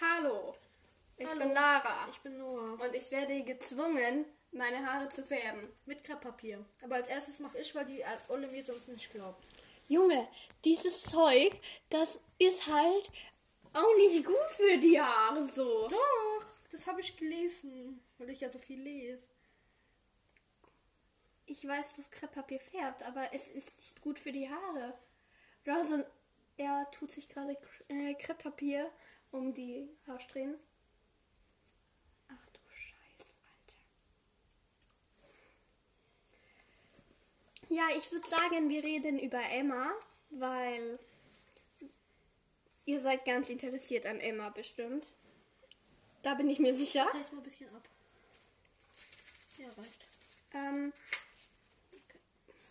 Hallo, ich Hallo. bin Lara Ich bin Noah. und ich werde gezwungen, meine Haare zu färben. Mit Krepppapier. Aber als erstes mache ich, weil die Olle mir sonst nicht glaubt. Junge, dieses Zeug, das ist halt auch nicht gut für die Haare so. Doch, das habe ich gelesen, weil ich ja so viel lese. Ich weiß, dass Krepppapier färbt, aber es ist nicht gut für die Haare. Rawson, er tut sich gerade äh, Krepppapier um die Haarsträhnen. Ach du Scheiß, Alter. Ja, ich würde sagen, wir reden über Emma, weil ihr seid ganz interessiert an Emma bestimmt. Da bin ich mir sicher. Reiß mal ein bisschen ab. Ja, reicht. Ähm,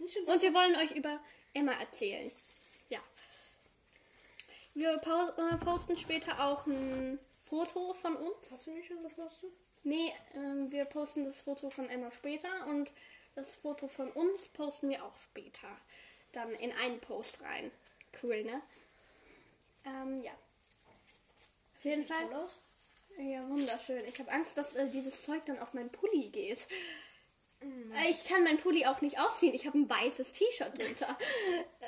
schon Und wir wollen euch über Emma erzählen. Wir äh, posten später auch ein Foto von uns. Hast du nicht schon gepostet? Nee, ähm, wir posten das Foto von Emma später und das Foto von uns posten wir auch später. Dann in einen Post rein. Cool, ne? Ähm, ja. Auf jeden Fall. aus. Ja, wunderschön. Ich habe Angst, dass äh, dieses Zeug dann auf meinen Pulli geht. Äh, Ich kann meinen Pulli auch nicht ausziehen. Ich habe ein weißes T-Shirt drunter.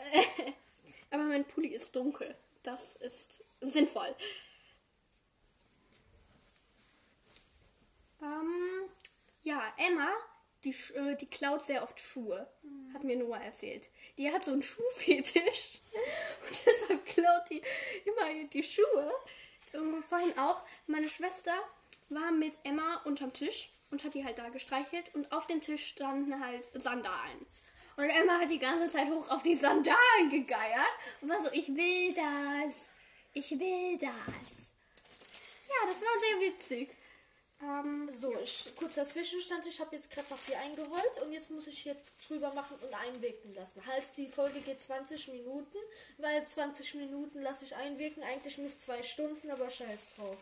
Aber mein Pulli ist dunkel. Das ist sinnvoll. Ähm, ja, Emma, die, äh, die klaut sehr oft Schuhe. Hat mir Noah erzählt. Die hat so einen Schuhfetisch. Und deshalb klaut die immer die Schuhe. Und vorhin auch, meine Schwester war mit Emma unterm Tisch und hat die halt da gestreichelt. Und auf dem Tisch standen halt Sandalen. Und Emma hat die ganze Zeit hoch auf die Sandalen gegeiert und war so, ich will das. Ich will das. Ja, das war sehr witzig. Ähm, So, ich, kurzer Zwischenstand. Ich habe jetzt Krepppapier eingerollt und jetzt muss ich hier drüber machen und einwirken lassen. Heißt, die Folge geht 20 Minuten, weil 20 Minuten lasse ich einwirken. Eigentlich müsste zwei Stunden, aber scheiß drauf.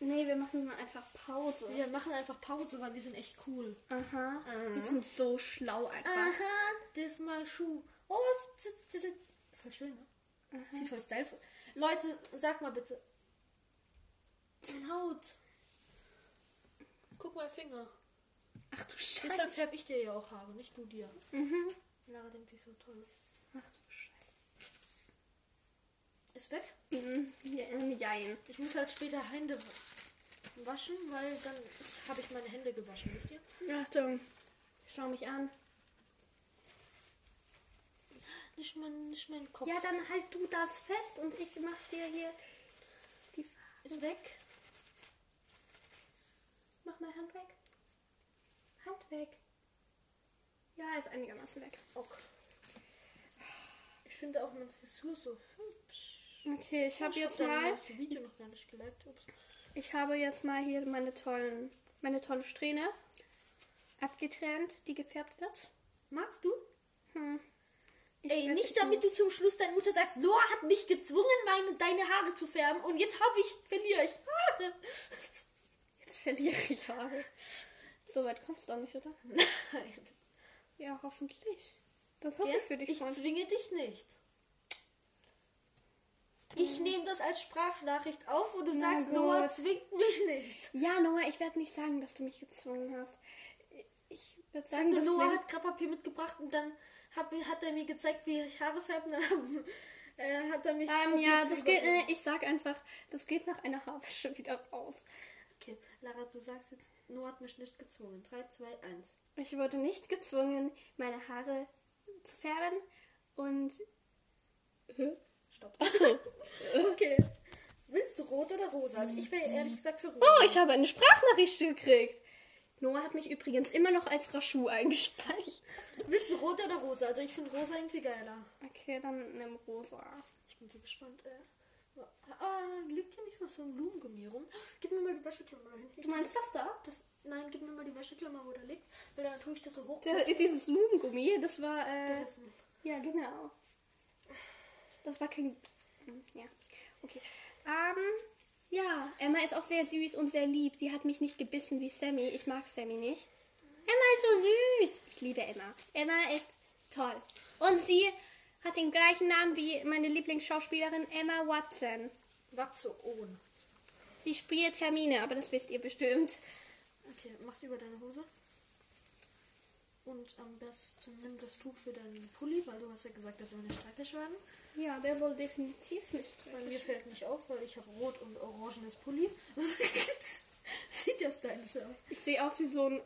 Nee, wir machen einfach Pause. Wir machen einfach Pause, weil wir sind echt cool. Aha. Wir sind so schlau einfach. Aha, das ist mein Schuh. Oh, Voll schön, ne? Sieht voll aus. Leute, sag mal bitte. Meine Haut. Guck mal Finger. Ach du Deshalb Scheiße. färbe ich dir ja auch Haare, nicht du dir. Mhm. Lara denkt sich so toll. Ach du Scheiße. Ist weg? Mhm. Ja, jein. Ich muss halt später Hände waschen, weil dann habe ich meine Hände gewaschen, wisst ihr? Achtung. Schau mich an. Nicht mein, nicht mein Kopf. Ja, dann halt du das fest und ich mach dir hier die Farbe. Ist weg. Mach mal Hand weg. Hand weg. Ja, ist einigermaßen weg. Ok. Ich finde auch meine Frisur so hübsch. Okay, ich habe jetzt hab mal, Video noch gar nicht geliked. Ich habe jetzt mal hier meine tollen, meine tolle Strähne abgetrennt, die gefärbt wird. Magst du? Hm. Ich Ey, nicht ich damit du muss- zum Schluss deine Mutter sagst, Noah hat mich gezwungen, meine, deine Haare zu färben und jetzt habe ich, verliere ich Haare. Jetzt verliere ich Haare. So weit kommst du auch nicht, oder? Nein. Ja, hoffentlich. Das hoffe ich für dich, ich Freund. zwinge dich nicht. Ich nehme das als Sprachnachricht auf und du Na sagst, gut. Noah zwingt mich nicht. Ja, Noah, ich werde nicht sagen, dass du mich gezwungen hast. Ich würde Sag sagen, nur, dass Noah hat Krepppapier mitgebracht und dann hab, hat er mir gezeigt, wie ich Haare färben. Haben, äh, hat er mich. Ähm, ja, das geht, äh, ich sag einfach, das geht nach einer Haarwäsche wieder raus. Okay, Lara, du sagst jetzt, Noah hat mich nicht gezwungen. 3, 2, 1. Ich wurde nicht gezwungen, meine Haare zu färben und. Hä? Stopp. Achso. Okay. Willst du rot oder rosa? Also ich wäre ehrlich gesagt für rosa. Oh, ich habe eine Sprachnachricht gekriegt. Noah hat mich übrigens immer noch als Raschu eingespeichert. Willst du rot oder rosa? Also ich finde rosa irgendwie geiler. Okay, dann nimm rosa. Ich bin so gespannt, ey. Ah, liegt hier nicht noch so ein Blumengummi rum? Gib mir mal die Wäscheklammer hin. Du meinst das da? Das, nein, gib mir mal die Wäscheklammer, wo der liegt. Weil dann tue ich das so hoch. Der, dieses Lumengummi, das war. Äh, gerissen. ja, genau. Das war kein. Hm, Ja, okay. Ähm, ja, Emma ist auch sehr süß und sehr lieb. Die hat mich nicht gebissen wie Sammy. Ich mag Sammy nicht. Emma ist so süß. Ich liebe Emma. Emma ist toll. Und sie hat den gleichen Namen wie meine Lieblingsschauspielerin Emma Watson. Was so ohne. Sie spielt Hermine, aber das wisst ihr bestimmt. Okay, mach's über deine Hose. Und am besten nimm das Tuch für deinen Pulli, weil du hast ja gesagt, dass wir nicht dreckig werden. Ja, der soll definitiv nicht Bei mir fällt nicht auf, weil ich habe rot und orangenes Pulli. Sieht ja stylisch aus. Ich sehe aus wie so ein.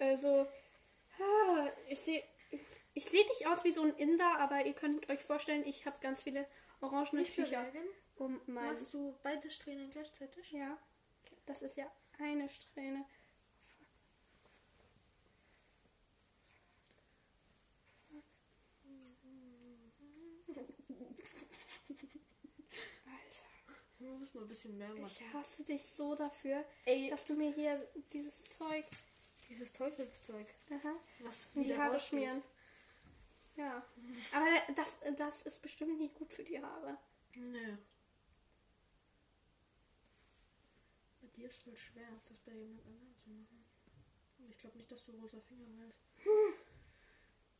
Also. ah, Ich sehe. Ich sehe nicht aus wie so ein Inder, aber ihr könnt euch vorstellen, ich habe ganz viele orangene Nicht Tücher um mein. Machst du beide Strähnen gleichzeitig? Ja, das ist ja eine Strähne. Alter, Du musst mal ein bisschen mehr machen. ich hasse dich so dafür, Ey, dass du mir hier dieses Zeug dieses Teufelszeug, aha, was in die Haare rausgeht. schmieren. Ja, aber das, das ist bestimmt nicht gut für die Haare. Nö. Bei dir ist voll schwer, das bei jemand anderem zu machen. Aber ich glaube nicht, dass du rosa Finger hast.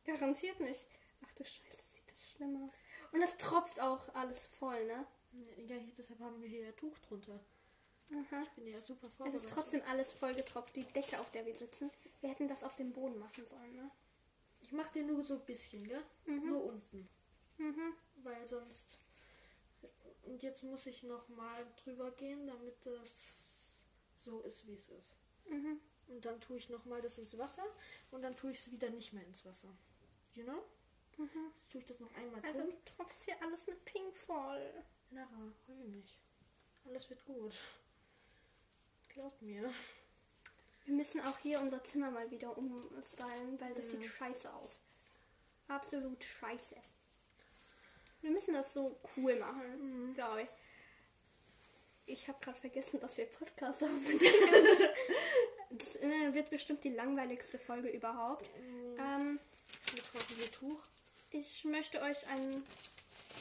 Garantiert nicht. Ach du Scheiße, sieht das schlimm aus. Und es tropft auch alles voll, ne? Ja, deshalb haben wir hier ja Tuch drunter. Aha. Ich bin ja super Es vorbereitet. ist trotzdem alles voll getropft, die Decke, auf der wir sitzen. Wir hätten das auf dem Boden machen sollen, ne? Ich mach dir nur so ein bisschen, gell? Nur unten. Mhm. Weil sonst. Und jetzt muss ich noch mal drüber gehen, damit das so ist, wie es ist. Mhm. Und dann tue ich noch mal das ins Wasser und dann tue ich es wieder nicht mehr ins Wasser. You know? Mhm. Jetzt tue ich das noch einmal Also drin. du tropfst hier alles mit Pink voll. Lara, heul nicht. Alles wird gut. Glaub mir. Wir müssen auch hier unser Zimmer mal wieder umstylen, weil das Ja. sieht scheiße aus. Absolut scheiße. Wir müssen das so cool machen, glaube ich. Ich habe gerade vergessen, dass wir Podcast aufnehmen. das äh, wird bestimmt die langweiligste Folge überhaupt. Ähm, brauchen wir Tuch. ich möchte euch ein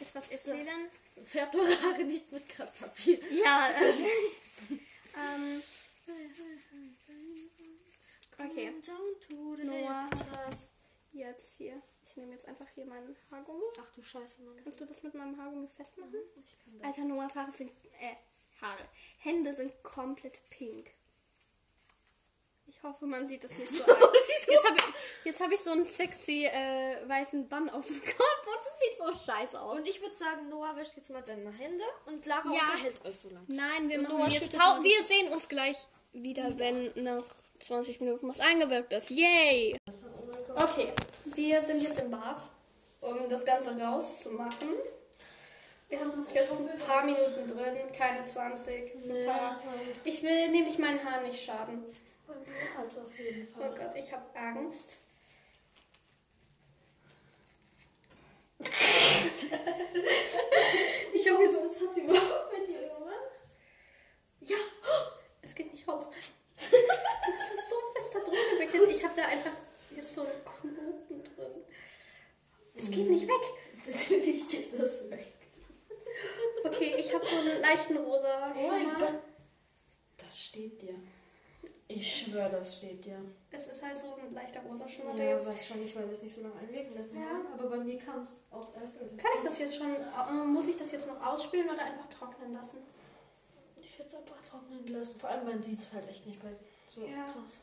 etwas erzählen. Färbt eure Haare nicht mit Krepppapier. Ja, äh, ähm, okay. Noah das jetzt hier. Ich nehme jetzt einfach hier meinen Haargummi. Ach du Scheiße, Mann. Kannst du das mit meinem Haargummi festmachen? Ich kann das. Alter, Noahs Haare sind. Äh, Haare. Hände sind komplett pink. Ich hoffe, man sieht das nicht so. Jetzt habe ich, jetzt hab ich so einen sexy äh, weißen Bann auf dem Kopf und es sieht so scheiße aus. Und ich würde sagen, Noah wäscht jetzt mal deine Hände und Lara Ja. unterhält euch so lange. Nein, wir Und machen Noah jetzt Wir sehen uns gleich wieder, wenn nach 20 Minuten was eingewirkt ist. Yay! Okay, wir sind jetzt im Bad, um das Ganze rauszumachen. Wir haben es jetzt ein paar Minuten drin, keine 20. Ein paar. Ich will nämlich meinen Haaren nicht schaden. Bei mir halt auf jeden Oh Fall. Gott, ich habe Angst. ich habe jetzt. Was hat die überhaupt mit dir gemacht? Ja, es geht nicht raus. Es ist so fest da drin gewickelt. Ich habe da einfach jetzt so einen Knoten drin. Es geht nicht weg. Natürlich geht das weg. Okay, ich habe so einen leichten rosa Oh mein Schimmer. Gott. Das steht dir. Ich schwöre, das steht dir. Es ist halt so ein leichter rosa Schimmer. Ja, jetzt, wahrscheinlich, weil wir es nicht so lange einwirken lassen Ja. haben. Aber bei mir kam es auch erst. als kann ich das jetzt schon, äh, muss ich das jetzt noch ausspülen oder einfach trocknen lassen? Ich hätte es einfach trocknen lassen. Vor allem, man sieht es halt echt nicht bei so Ja. krass.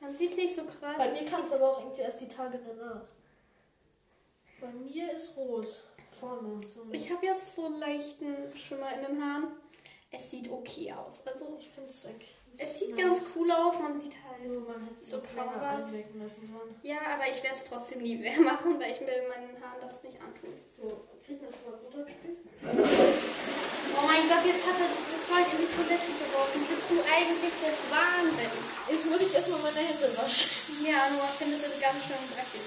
Man sieht es nicht so krass. Bei mir kam es aber auch irgendwie erst die Tage danach. Bei mir ist rot. Vorne. So. Ich habe jetzt so einen leichten Schimmer in den Haaren. Es sieht okay aus. Also ich finde es eigentlich. Es sieht nice. ganz cool aus. Man sieht halt. Nur man es so so Powers. sollen. Ja, aber ich werde es trotzdem nie mehr machen, weil ich will meinen Haaren das nicht antun. So, kriegt man das mal runtergespielt? Oh mein Gott, jetzt hat er das Zeug in die Toilette geworfen. Bist du eigentlich des Wahnsinns? Jetzt muss ich erstmal meine Hände waschen. Ja, nur ich finde es ganz schön dreckig.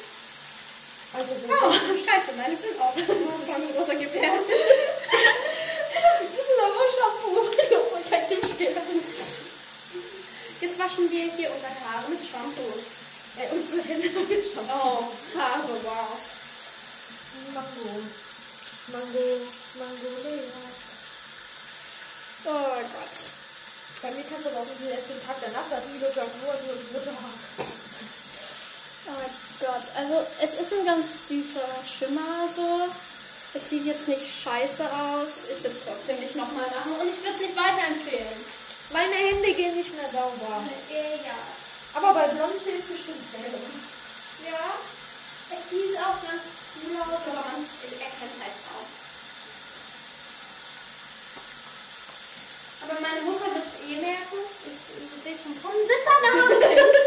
Also, Oh, scheiße, meine sind auch von großer Gebärde. das ist aber Shampoo. Nochmal kein Tischgeld. Jetzt waschen wir hier unsere Haare mit Shampoo. Ey, unsere Hände mit Shampoo. Oh, Haare, wow. Mango. Mango. Mango. Lea. Oh Gott. Bei mir kannst du aber auch nicht den Tag danach sagen, wie nur rote Haare. Oh Gott, also es ist ein ganz süßer Schimmer so. Es sieht jetzt nicht scheiße aus. Ich will es trotzdem nicht nochmal machen und ich würde es nicht weiterempfehlen. Hände gehen nicht mehr sauber. Äh, ja. Aber bei Blond sieht es bestimmt hell aus. Ja. Es sieht auch ganz cool aus, aber man erkennt halt auch. Aber meine Mutter wird es eh merken. Ich, ich sehe schon kommen, sind da. Die